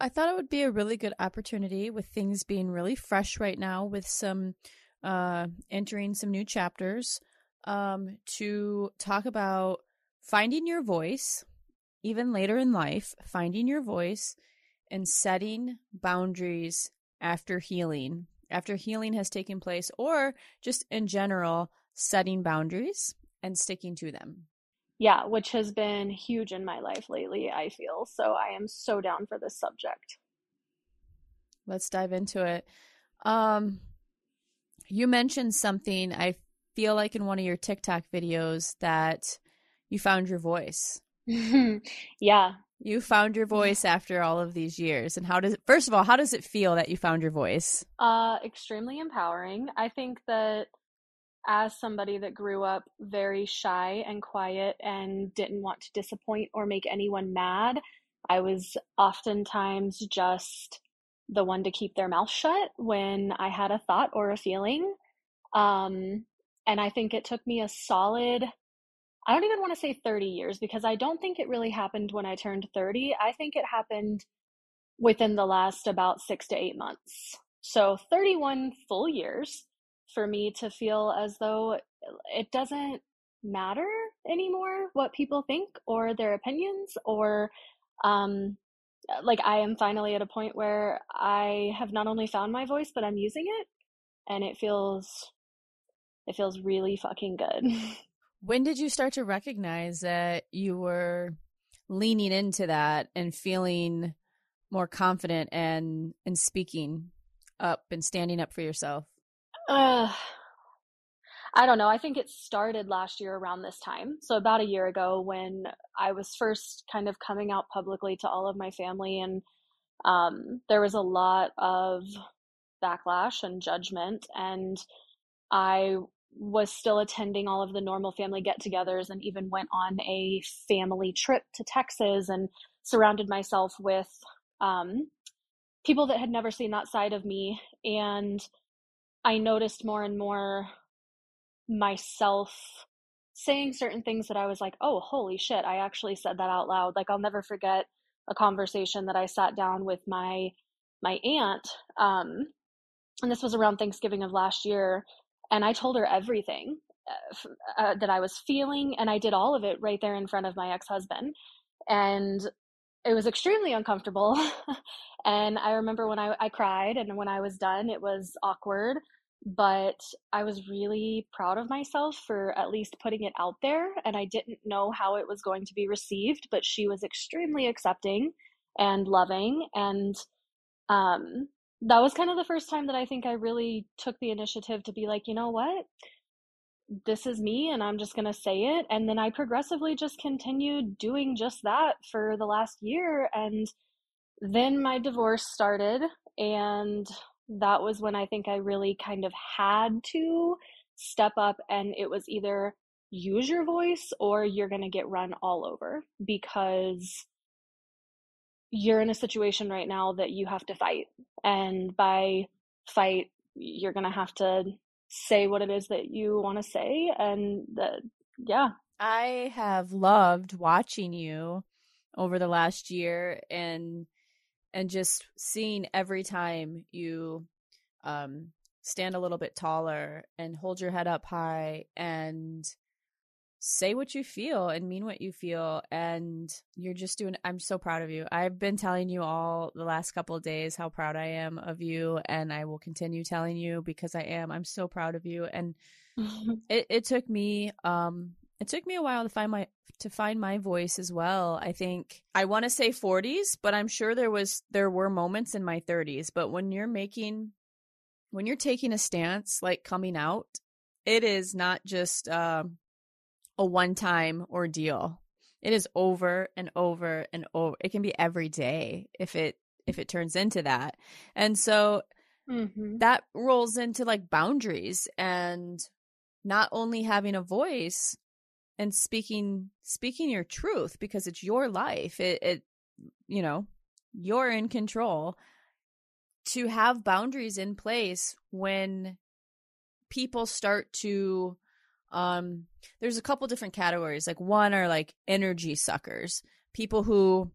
I thought it would be a really good opportunity with things being really fresh right now, with some uh, entering some new chapters, um, to talk about finding your voice, even later in life, finding your voice and setting boundaries after healing, after healing has taken place, or just in general, setting boundaries and sticking to them. Yeah, which has been huge in my life lately, I feel. So I am so down for this subject. Let's dive into it. Um, you mentioned something, I feel like in one of your TikTok videos, that you found your voice. yeah. You found your voice after all of these years. And how does it, first of all, how does it feel that you found your voice? Uh, extremely empowering. I think that as somebody that grew up very shy and quiet and didn't want to disappoint or make anyone mad, I was oftentimes just the one to keep their mouth shut when I had a thought or a feeling. Um, and I think it took me a solid, I don't even want to say 30 years because I don't think it really happened when I turned 30. I think it happened within the last about six to eight months. So 31 full years for me to feel as though it doesn't matter anymore what people think or their opinions or um like I am finally at a point where I have not only found my voice but I'm using it and it feels it feels really fucking good. When did you start to recognize that you were leaning into that and feeling more confident and and speaking up and standing up for yourself? Uh, I don't know. I think it started last year around this time. So, about a year ago, when I was first kind of coming out publicly to all of my family, and um, there was a lot of backlash and judgment. And I was still attending all of the normal family get togethers and even went on a family trip to Texas and surrounded myself with um, people that had never seen that side of me. And I noticed more and more myself saying certain things that I was like, oh, holy shit, I actually said that out loud. Like, I'll never forget a conversation that I sat down with my my aunt um and this was around Thanksgiving of last year and I told her everything uh, uh, that I was feeling and I did all of it right there in front of my ex-husband and it was extremely uncomfortable. And i remember when I, I cried and when i was done it was awkward but i was really proud of myself for at least putting it out there and i didn't know how it was going to be received but she was extremely accepting and loving and um, that was kind of the first time that i think i really took the initiative to be like you know what this is me and I'm just going to say it. And then I progressively just continued doing just that for the last year. And then my divorce started. And that was when I think I really kind of had to step up. And it was either use your voice or you're going to get run all over because you're in a situation right now that you have to fight. And by fight, you're going to have to say what it is that you want to say and that yeah. I have loved watching you over the last year and and just seeing every time you um stand a little bit taller and hold your head up high and say what you feel and mean what you feel and you're just doing i'm so proud of you. I've been telling you all the last couple of days how proud i am of you and i will continue telling you because i am. I'm so proud of you and it, it took me um it took me a while to find my to find my voice as well. I think i want to say 40s but i'm sure there was there were moments in my 30s but when you're making when you're taking a stance like coming out it is not just um a one time ordeal. It is over and over and over. It can be every day if it if it turns into that. And so mm-hmm. that rolls into like boundaries and not only having a voice and speaking speaking your truth because it's your life. It it you know, you're in control to have boundaries in place when people start to um there's a couple different categories like one are like energy suckers people who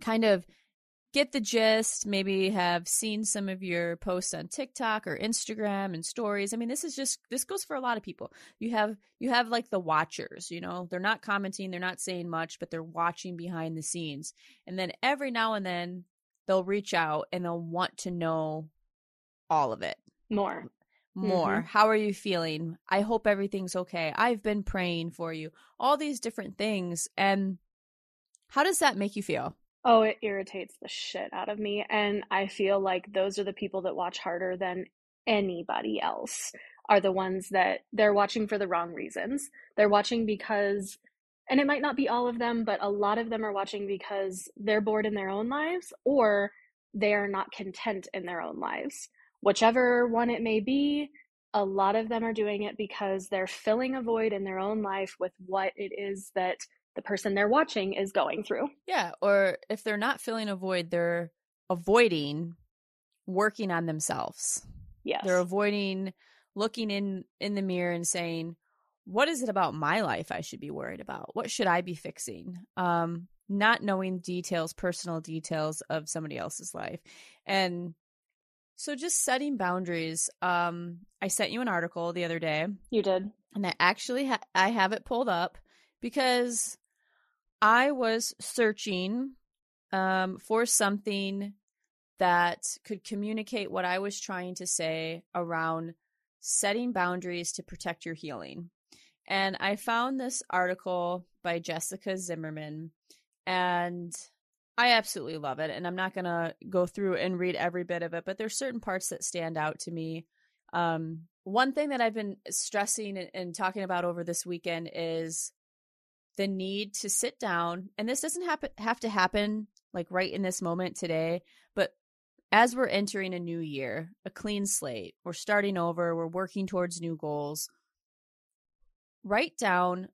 kind of get the gist, maybe have seen some of your posts on TikTok or Instagram and stories. I mean, this is just this goes for a lot of people. You have you have like the watchers, you know, they're not commenting, they're not saying much, but they're watching behind the scenes. And then every now and then they'll reach out and they'll want to know all of it. More. More. Mm-hmm. How are you feeling? I hope everything's okay. I've been praying for you. All these different things. And how does that make you feel? Oh, it irritates the shit out of me. And I feel like those are the people that watch harder than anybody else, are the ones that they're watching for the wrong reasons. They're watching because, and it might not be all of them, but a lot of them are watching because they're bored in their own lives or they are not content in their own lives. Whichever one it may be, a lot of them are doing it because they're filling a void in their own life with what it is that the person they're watching is going through. Yeah, or if they're not filling a void, they're avoiding working on themselves. Yes. They're avoiding looking in in the mirror and saying, "What is it about my life I should be worried about? What should I be fixing?" Um not knowing details, personal details of somebody else's life. And so just setting boundaries. Um I sent you an article the other day. You did. And I actually ha- I have it pulled up because I was searching um, for something that could communicate what I was trying to say around setting boundaries to protect your healing. And I found this article by Jessica Zimmerman, and I absolutely love it. And I'm not going to go through and read every bit of it, but there's certain parts that stand out to me. Um, one thing that I've been stressing and, and talking about over this weekend is the need to sit down and this doesn't happen have to happen like right in this moment today but as we're entering a new year a clean slate we're starting over we're working towards new goals write down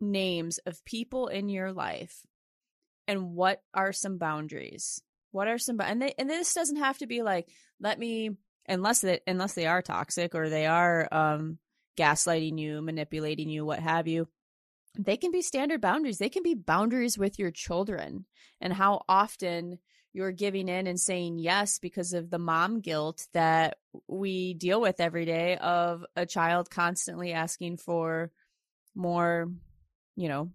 names of people in your life and what are some boundaries what are some and they, and this doesn't have to be like let me unless unless they are toxic or they are um gaslighting you manipulating you what have you they can be standard boundaries. They can be boundaries with your children and how often you're giving in and saying yes because of the mom guilt that we deal with every day of a child constantly asking for more, you know,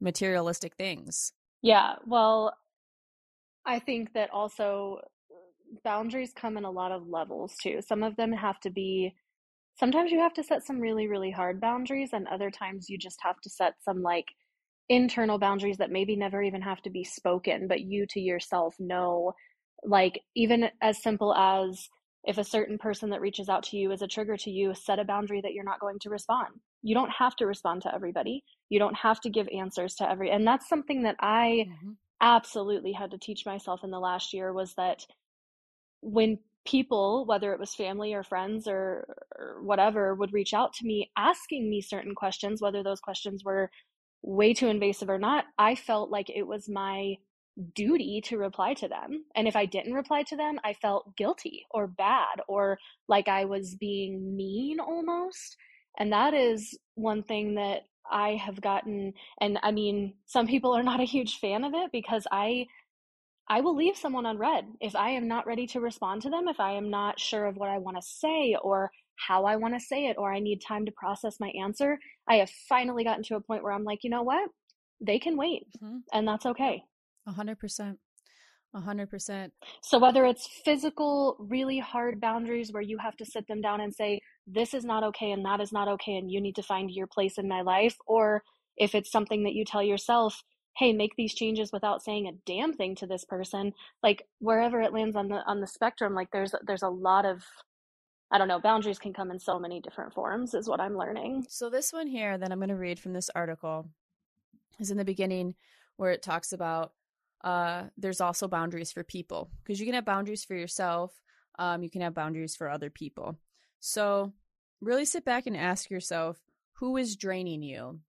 materialistic things. Yeah. Well, I think that also uh, boundaries come in a lot of levels too. Some of them have to be sometimes you have to set some really really hard boundaries and other times you just have to set some like internal boundaries that maybe never even have to be spoken but you to yourself know like even as simple as if a certain person that reaches out to you is a trigger to you set a boundary that you're not going to respond you don't have to respond to everybody you don't have to give answers to every and that's something that i mm-hmm. absolutely had to teach myself in the last year was that when people, whether it was family or friends or, or, whatever, would reach out to me asking me certain questions, whether those questions were way too invasive or not, I felt like it was my duty to reply to them. And if I didn't reply to them, I felt guilty or bad or like I was being mean almost. And that is one thing that I have gotten. And I mean, some people are not a huge fan of it because I I will leave someone unread if I am not ready to respond to them, if I am not sure of what I want to say or how I want to say it, or I need time to process my answer. I have finally gotten to a point where I'm like, you know what? They can wait, mm-hmm. and that's okay. A hundred percent. A hundred percent. So whether it's physical, really hard boundaries where you have to sit them down and say, this is not okay and that is not okay, and you need to find your place in my life, or if it's something that you tell yourself, hey make these changes without saying a damn thing to this person like wherever it lands on the on the spectrum like there's there's a lot of I don't know, boundaries can come in so many different forms, is what I'm learning. So, this one here that I'm going to read from this article is in the beginning where it talks about uh, there's also boundaries for people because you can have boundaries for yourself, um, you can have boundaries for other people. So, really sit back and ask yourself who is draining you?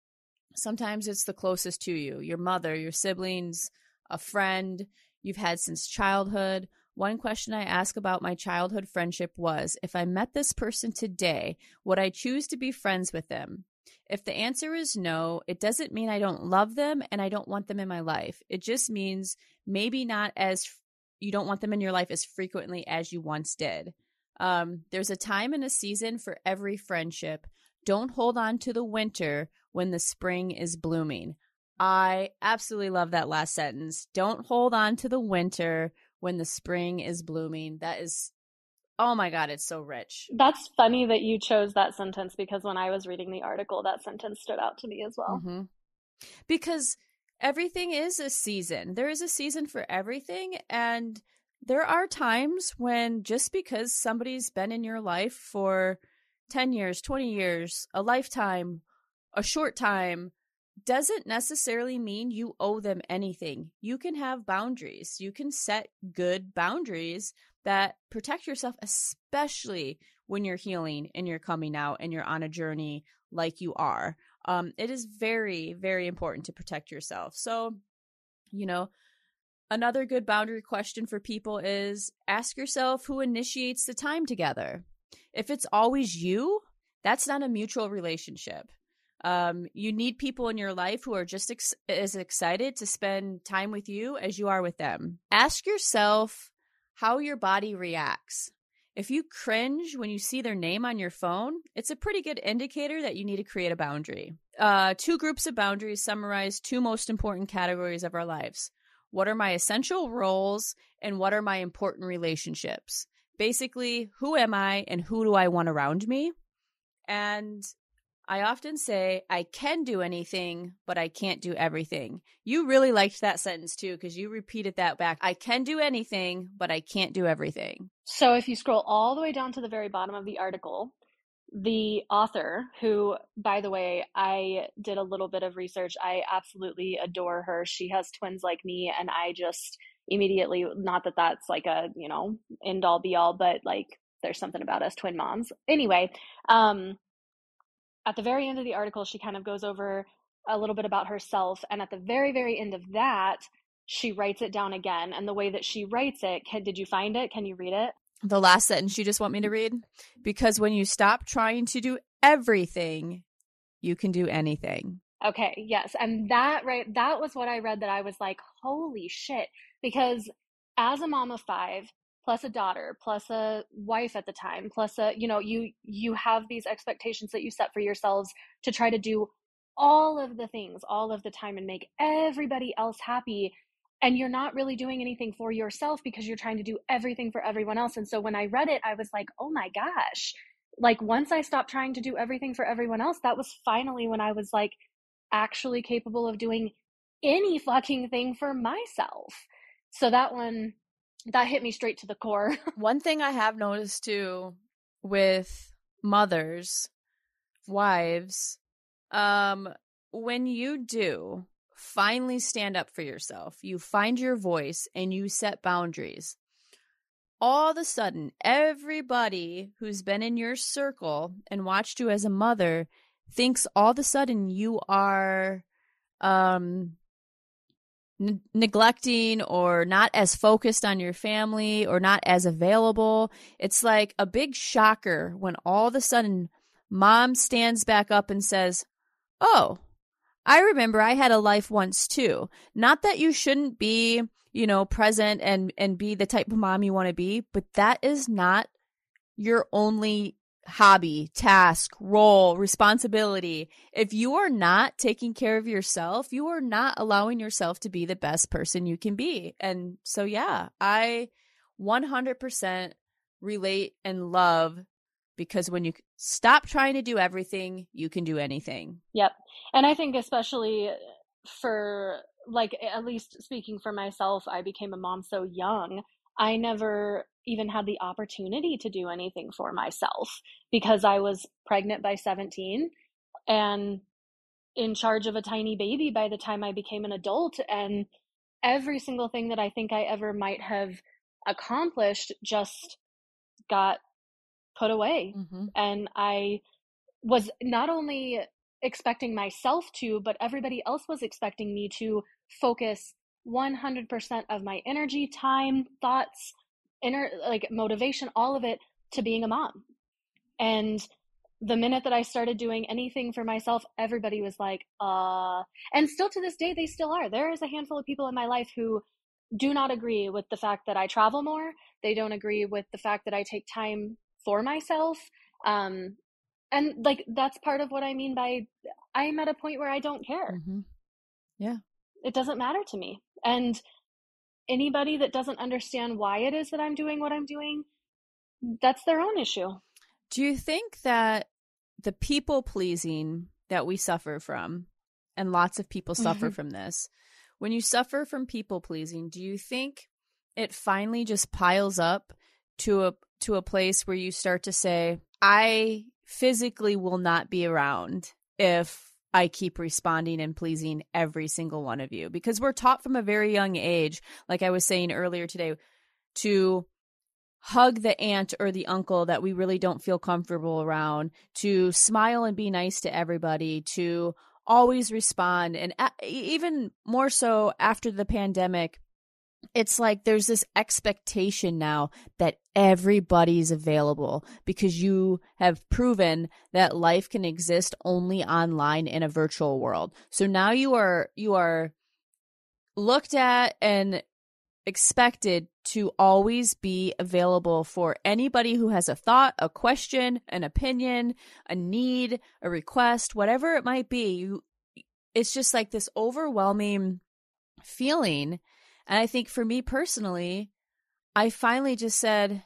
Sometimes it's the closest to you your mother, your siblings, a friend you've had since childhood. One question I ask about my childhood friendship was if I met this person today, would I choose to be friends with them? If the answer is no, it doesn't mean I don't love them and I don't want them in my life. It just means maybe not as you don't want them in your life as frequently as you once did. Um, there's a time and a season for every friendship. Don't hold on to the winter when the spring is blooming. I absolutely love that last sentence. Don't hold on to the winter when the spring is blooming. That is, oh my God, it's so rich. That's funny that you chose that sentence because when I was reading the article, that sentence stood out to me as well. Mm-hmm. Because everything is a season, there is a season for everything. And there are times when just because somebody's been in your life for 10 years, 20 years, a lifetime, a short time, doesn't necessarily mean you owe them anything. You can have boundaries. You can set good boundaries that protect yourself, especially when you're healing and you're coming out and you're on a journey like you are. Um, it is very, very important to protect yourself. So, you know, another good boundary question for people is ask yourself who initiates the time together. If it's always you, that's not a mutual relationship. Um, you need people in your life who are just ex- as excited to spend time with you as you are with them. Ask yourself how your body reacts. If you cringe when you see their name on your phone, it's a pretty good indicator that you need to create a boundary. Uh, two groups of boundaries summarize two most important categories of our lives. What are my essential roles and what are my important relationships? Basically, who am I and who do I want around me? And I often say, I can do anything, but I can't do everything. You really liked that sentence too, because you repeated that back. I can do anything, but I can't do everything. So if you scroll all the way down to the very bottom of the article, the author, who, by the way, I did a little bit of research, I absolutely adore her. She has twins like me, and I just immediately, not that that's like a, you know, end all be all, but like there's something about us twin moms. Anyway, um, at the very end of the article, she kind of goes over a little bit about herself. And at the very, very end of that, she writes it down again. And the way that she writes it, can, did you find it? Can you read it? The last sentence you just want me to read? Because when you stop trying to do everything, you can do anything. Okay, yes. And that, right, that was what I read that I was like, holy shit. Because as a mom of five, plus a daughter plus a wife at the time plus a you know you you have these expectations that you set for yourselves to try to do all of the things all of the time and make everybody else happy and you're not really doing anything for yourself because you're trying to do everything for everyone else. And so when i read it i was like oh my gosh. Like once i stopped trying to do everything for everyone else that was finally when i was like actually capable of doing any fucking thing for myself. So that one that hit me straight to the core. One thing I have noticed too with mothers, wives, um, when you do finally stand up for yourself, you find your voice and you set boundaries. All of a sudden, everybody who's been in your circle and watched you as a mother thinks all of a sudden you are um n- neglecting or not as focused on your family or not as available. It's like a big shocker when all of a sudden mom stands back up and says, Oh, I remember I had a life once too. Not that you shouldn't be, you know, present and and be the type of mom you want to be, but that is not your only hobby, task, role, responsibility, if you are not taking care of yourself, you are not allowing yourself to be the best person you can be. And so, yeah, I 100% relate and love because when you stop trying to do everything, you can do anything. Yep. And I think, especially for like, at least speaking for myself, I became a mom so young. I never even had the opportunity to do anything for myself because I was pregnant by 17 and in charge of a tiny baby by the time I became an adult. And every single thing that I think I ever might have accomplished just got put away. Mm-hmm. And I was not only expecting myself to, but everybody else was expecting me to focus 100% of my energy, time, thoughts, inner like motivation, all of it to being a mom. And the minute that I started doing anything for myself, everybody was like, uh, and still to this day, they still are. There is a handful of people in my life who do not agree with the fact that I travel more. They don't agree with the fact that I take time for myself. Um, and like that's part of what I mean by I'm at a point where I don't care. Mm-hmm. Yeah. It doesn't matter to me. And anybody that doesn't understand why it is that I'm doing what I'm doing, that's their own issue. Do you think that the people pleasing that we suffer from, and lots of people suffer mm-hmm. from this, when you suffer from people pleasing, do you think it finally just piles up to a to a place where you start to say, I physically will not be around if I keep responding and pleasing every single one of you because we're taught from a very young age, like I was saying earlier today, to hug the aunt or the uncle that we really don't feel comfortable around, to smile and be nice to everybody, to always respond. And uh, even more so after the pandemic, it's like there's this expectation now that everybody's available because you have proven that life can exist only online in a virtual world. So now you are you are looked at and expected to always be available for anybody who has a thought, a question, an opinion, a need, a request, whatever it might be. You it's just like this overwhelming feeling and I think for me personally, I finally just said,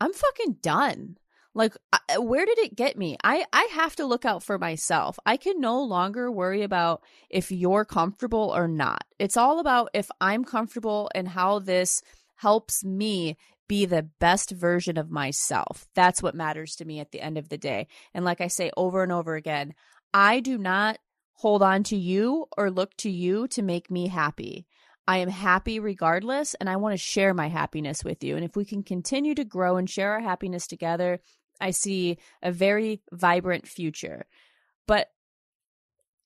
I'm fucking done. Like, uh, uh, where did it get me? I, I have to look out for myself. I can no longer worry about if you're comfortable or not. It's all about if I'm comfortable and how this helps me be the best version of myself. That's what matters to me at the end of the day. And like I say over and over again, I do not hold on to you or look to you to make me happy. I am happy regardless, and I want to share my happiness with you. And if we can continue to grow and share our happiness together, I see a very vibrant future. But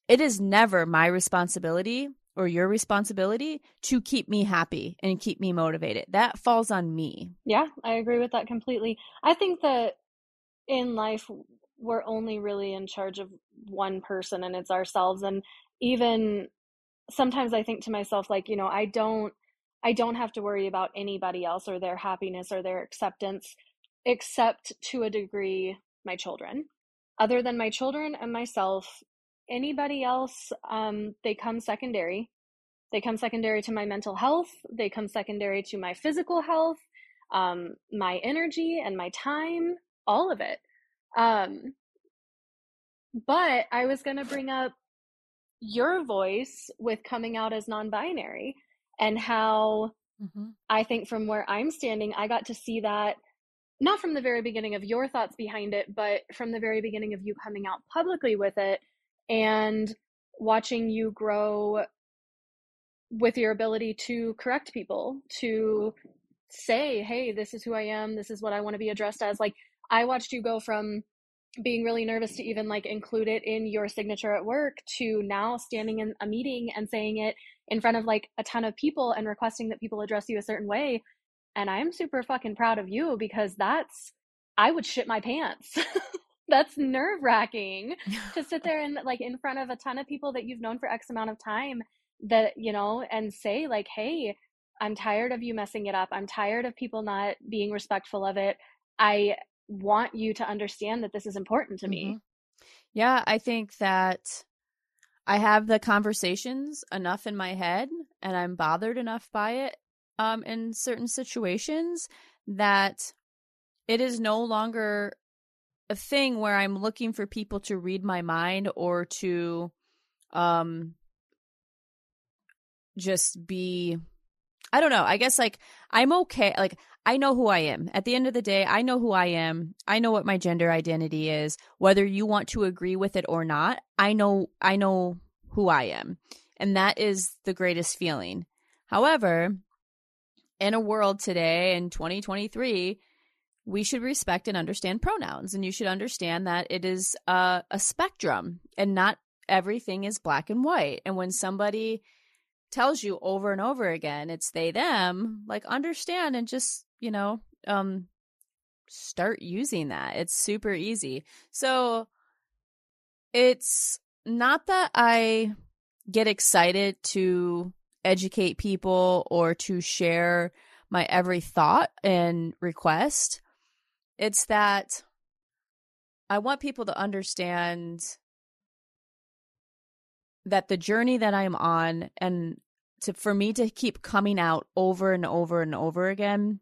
it is never my responsibility or your responsibility to keep me happy and keep me motivated. That falls on me. Yeah, I agree with that completely. I think that in life, we're only really in charge of one person, and it's ourselves. And even sometimes I think to myself, like, you know, I don't, I don't have to worry about anybody else or their happiness or their acceptance, except to a degree, my children. Other than my children and myself, anybody else, um, they come secondary. They come secondary to my mental health. They come secondary to my physical health, um, my energy and my time, all of it. Um, but I was going to bring up your voice with coming out as non binary and how mm-hmm. I think from where I'm standing, I got to see that not from the very beginning of your thoughts behind it, but from the very beginning of you coming out publicly with it and watching you grow with your ability to correct people, to say, hey, this is who I am, this is what I want to be addressed as. Like, I watched you go from being really nervous to even like include it in your signature at work to now standing in a meeting and saying it in front of like a ton of people and requesting that people address you a certain way. And i'm super fucking proud of you because that's i would shit my pants. That's nerve wracking to sit there and like in front of a ton of people that you've known for x amount of time that you know and say like hey i'm tired of you messing it up. I'm tired of people not being respectful of it. I want you to understand that this is important to me. Mm-hmm. Yeah, I think that I have the conversations enough in my head and I'm bothered enough by it um in certain situations that it is no longer a thing where I'm looking for people to read my mind or to um just be I don't know. I guess like I'm okay. Like I know who I am. At the end of the day, I know who I am. I know what my gender identity is. Whether you want to agree with it or not, I know I know who I am. And that is the greatest feeling. However, in a world today in 2023, we should respect and understand pronouns and you should understand that it is a, a spectrum and not everything is black and white. And when somebody tells you over and over again it's they them, like understand and just you know, um, start using that. It's super easy. So it's not that I get excited to educate people or to share my every thought and request. It's that I want people to understand that the journey that I'm on and to for me to keep coming out over and over and over again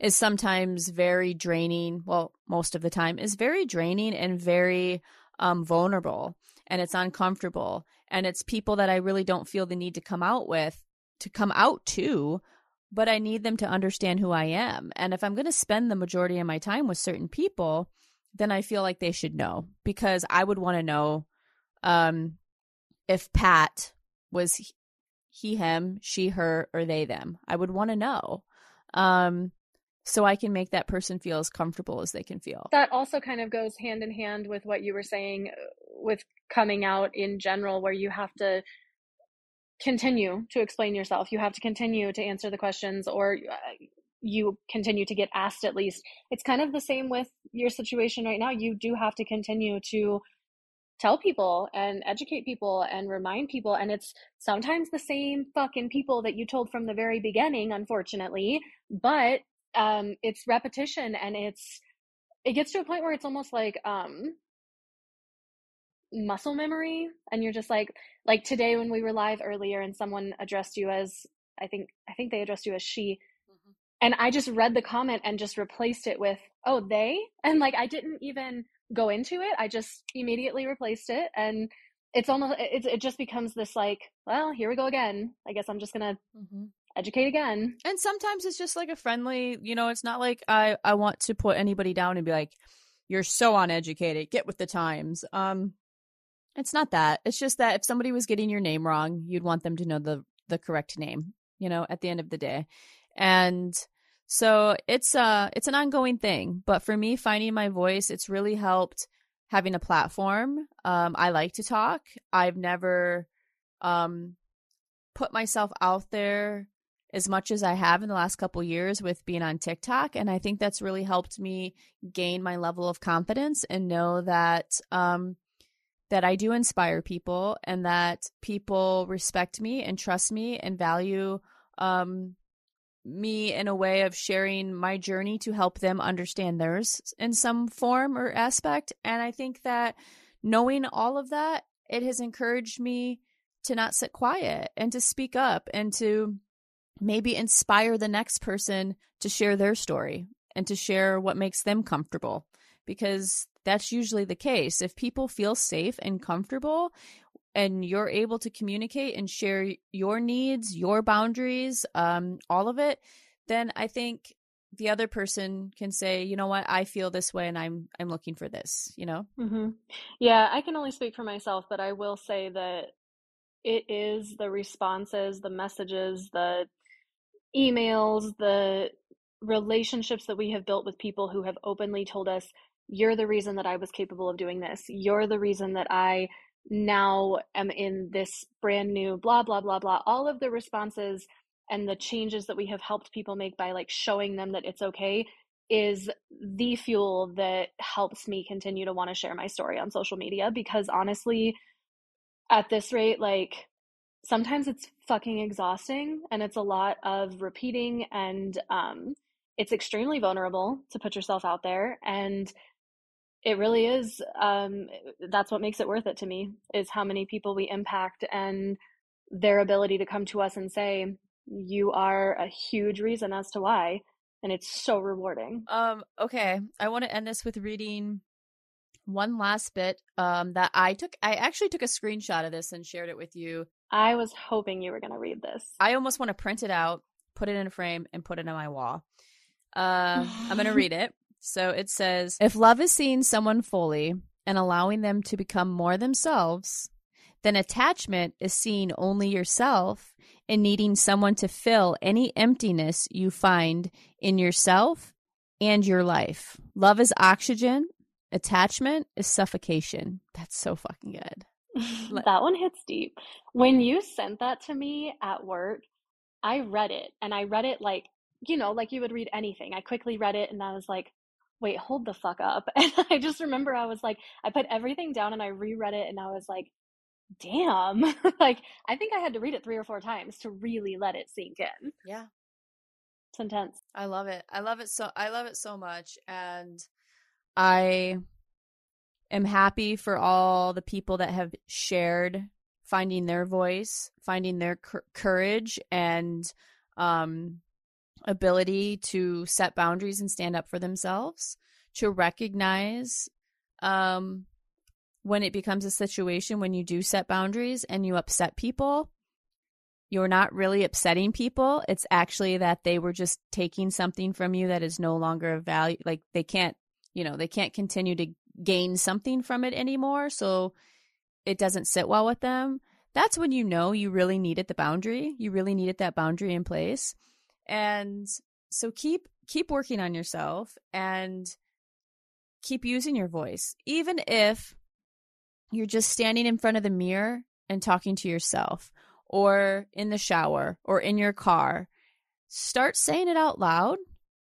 is sometimes very draining. Well, most of the time is very draining and very um, vulnerable and it's uncomfortable. And it's people that I really don't feel the need to come out with, to come out to, but I need them to understand who I am. And if I'm going to spend the majority of my time with certain people, then I feel like they should know because I would want to know um, if Pat was he, him, she, her, or they, them. I would want to know. Um, so I can make that person feel as comfortable as they can feel. That also kind of goes hand in hand with what you were saying uh, with coming out in general, where you have to continue to explain yourself. You have to continue to answer the questions, or uh, you continue to get asked at least. It's kind of the same with your situation right now. You do have to continue to tell people and educate people and remind people. And it's sometimes the same fucking people that you told from the very beginning, unfortunately, but um, it's repetition and it's, it gets to a point where it's almost like, um, muscle memory and you're just like like today when we were live earlier and someone addressed you as i think i think they addressed you as she mm-hmm. and i just read the comment and just replaced it with oh they and like i didn't even go into it i just immediately replaced it and it's almost it, it just becomes this like well here we go again i guess i'm just gonna mm-hmm educate again. And sometimes it's just like a friendly, you know, it's not like I I want to put anybody down and be like you're so uneducated, get with the times. Um it's not that. It's just that if somebody was getting your name wrong, you'd want them to know the the correct name, you know, at the end of the day. And so it's uh it's an ongoing thing, but for me finding my voice, it's really helped having a platform. Um I like to talk. I've never um put myself out there as much as I have in the last couple years with being on TikTok. And I think that's really helped me gain my level of confidence and know that um, that I do inspire people and that people respect me and trust me and value um, me in a way of sharing my journey to help them understand theirs in some form or aspect. And I think that knowing all of that, it has encouraged me to not sit quiet and to speak up and to maybe inspire the next person to share their story and to share what makes them comfortable because that's usually the case. If people feel safe and comfortable and you're able to communicate and share your needs, your boundaries, um, all of it, then I think the other person can say, you know what, I feel this way and I'm I'm looking for this, you know? Mm-hmm. Yeah, I can only speak for myself, but I will say that it is the responses, the messages, the emails, the relationships that we have built with people who have openly told us, you're the reason that I was capable of doing this. You're the reason that I now am in this brand new blah, blah, blah, blah. All of the responses and the changes that we have helped people make by like showing them that it's okay is the fuel that helps me continue to want to share my story on social media because honestly, at this rate, like sometimes it's fucking exhausting and it's a lot of repeating and um, it's extremely vulnerable to put yourself out there and it really is um, that's what makes it worth it to me is how many people we impact and their ability to come to us and say you are a huge reason as to why and it's so rewarding um okay i want to end this with reading one last bit um that i took i actually took a screenshot of this and shared it with you I was hoping you were going to read this. I almost want to print it out, put it in a frame, and put it on my wall. Uh, I'm going to read it. So it says If love is seeing someone fully and allowing them to become more themselves, then attachment is seeing only yourself and needing someone to fill any emptiness you find in yourself and your life. Love is oxygen, attachment is suffocation. That's so fucking good. that one hits deep. When you sent that to me at work, I read it and I read it like, you know, like you would read anything. I quickly read it and I was like, wait, hold the fuck up. And I just remember I was like, I put everything down and I reread it and I was like, damn. like, I think I had to read it three or four times to really let it sink in. Yeah. It's intense. I love it. I love it so I love it so much and I am happy for all the people that have shared finding their voice, finding their courage and um ability to set boundaries and stand up for themselves, to recognize um when it becomes a situation when you do set boundaries and you upset people you're not really upsetting people. It's actually that they were just taking something from you that is no longer of value. Like they can't, you know, they can't continue to gain something from it anymore. So it doesn't sit well with them. That's when you know you really needed the boundary. You really needed that boundary in place. And so keep keep working on yourself and keep using your voice. Even if you're just standing in front of the mirror and talking to yourself or in the shower or in your car, start saying it out loud.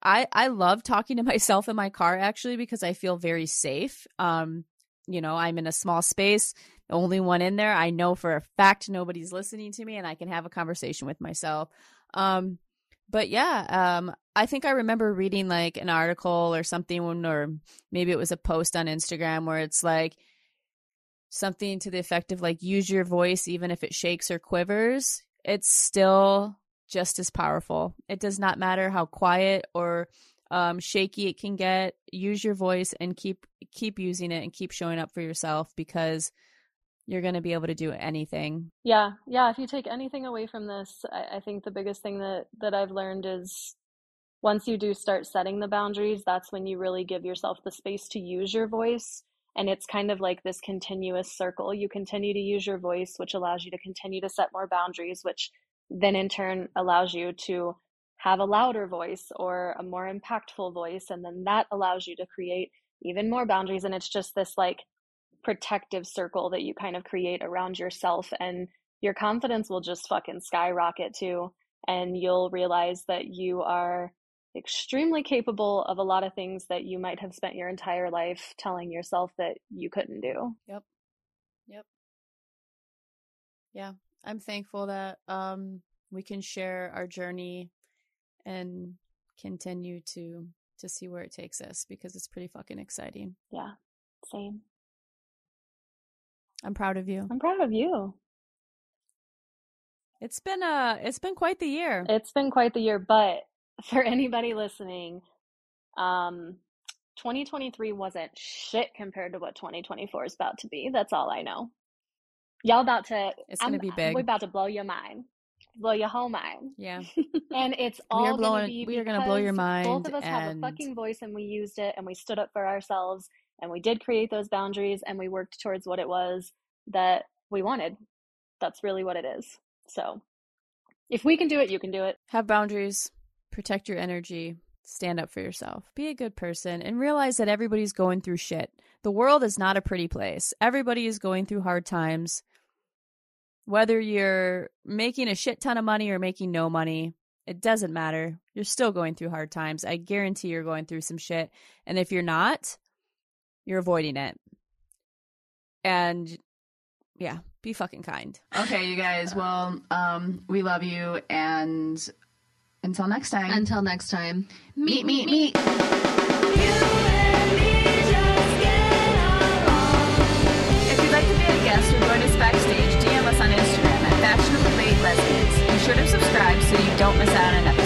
I, I love talking to myself in my car actually because I feel very safe. Um, you know, I'm in a small space, only one in there. I know for a fact nobody's listening to me and I can have a conversation with myself. Um, but yeah, um, I think I remember reading like an article or something, or maybe it was a post on Instagram where it's like, something to the effect of like use your voice even if it shakes or quivers. It's still just as powerful. It does not matter how quiet or um, shaky it can get use your voice and keep keep using it and keep showing up for yourself because you're going to be able to do anything yeah yeah if you take anything away from this I, I think the biggest thing that that i've learned is once you do start setting the boundaries that's when you really give yourself the space to use your voice and it's kind of like this continuous circle. You continue to use your voice, which allows you to continue to set more boundaries, which then in turn allows you to have a louder voice or a more impactful voice. And then that allows you to create even more boundaries. And it's just this like protective circle that you kind of create around yourself. And your confidence will just fucking skyrocket too. And you'll realize that you are extremely capable of a lot of things that you might have spent your entire life telling yourself that you couldn't do. Yep. Yep. Yeah. I'm thankful that um we can share our journey and continue to to see where it takes us because it's pretty fucking exciting. Yeah. Same. I'm proud of you. I'm proud of you. It's been a it's been quite the year. It's been quite the year, but for anybody listening, um, 2023 wasn't shit compared to what 2024 is about to be. That's all I know. Y'all about to. It's gonna be big. We're about to blow your mind, blow your whole mind. Yeah. and it's all we are blowing. we are gonna blow your mind. Both of us have a fucking voice, and we used it, and we stood up for ourselves, and we did create those boundaries, and we worked towards what it was that we wanted. That's really what it is. So, if we can do it, you can do it. Have boundaries protect your energy, stand up for yourself, be a good person, and realize that everybody's going through shit. The world is not a pretty place. Everybody is going through hard times. Whether you're making a shit ton of money or making no money, it doesn't matter. You're still going through hard times. I guarantee you're going through some shit. And if you're not, you're avoiding it. And yeah, be fucking kind. Okay, you guys. Well, um, we love you and until next time. Until next time. Meet, meet, meet. If you'd like to be a guest or join us backstage, DM us on Instagram at Fashionably Lesbians. Be sure to subscribe so you don't miss out on.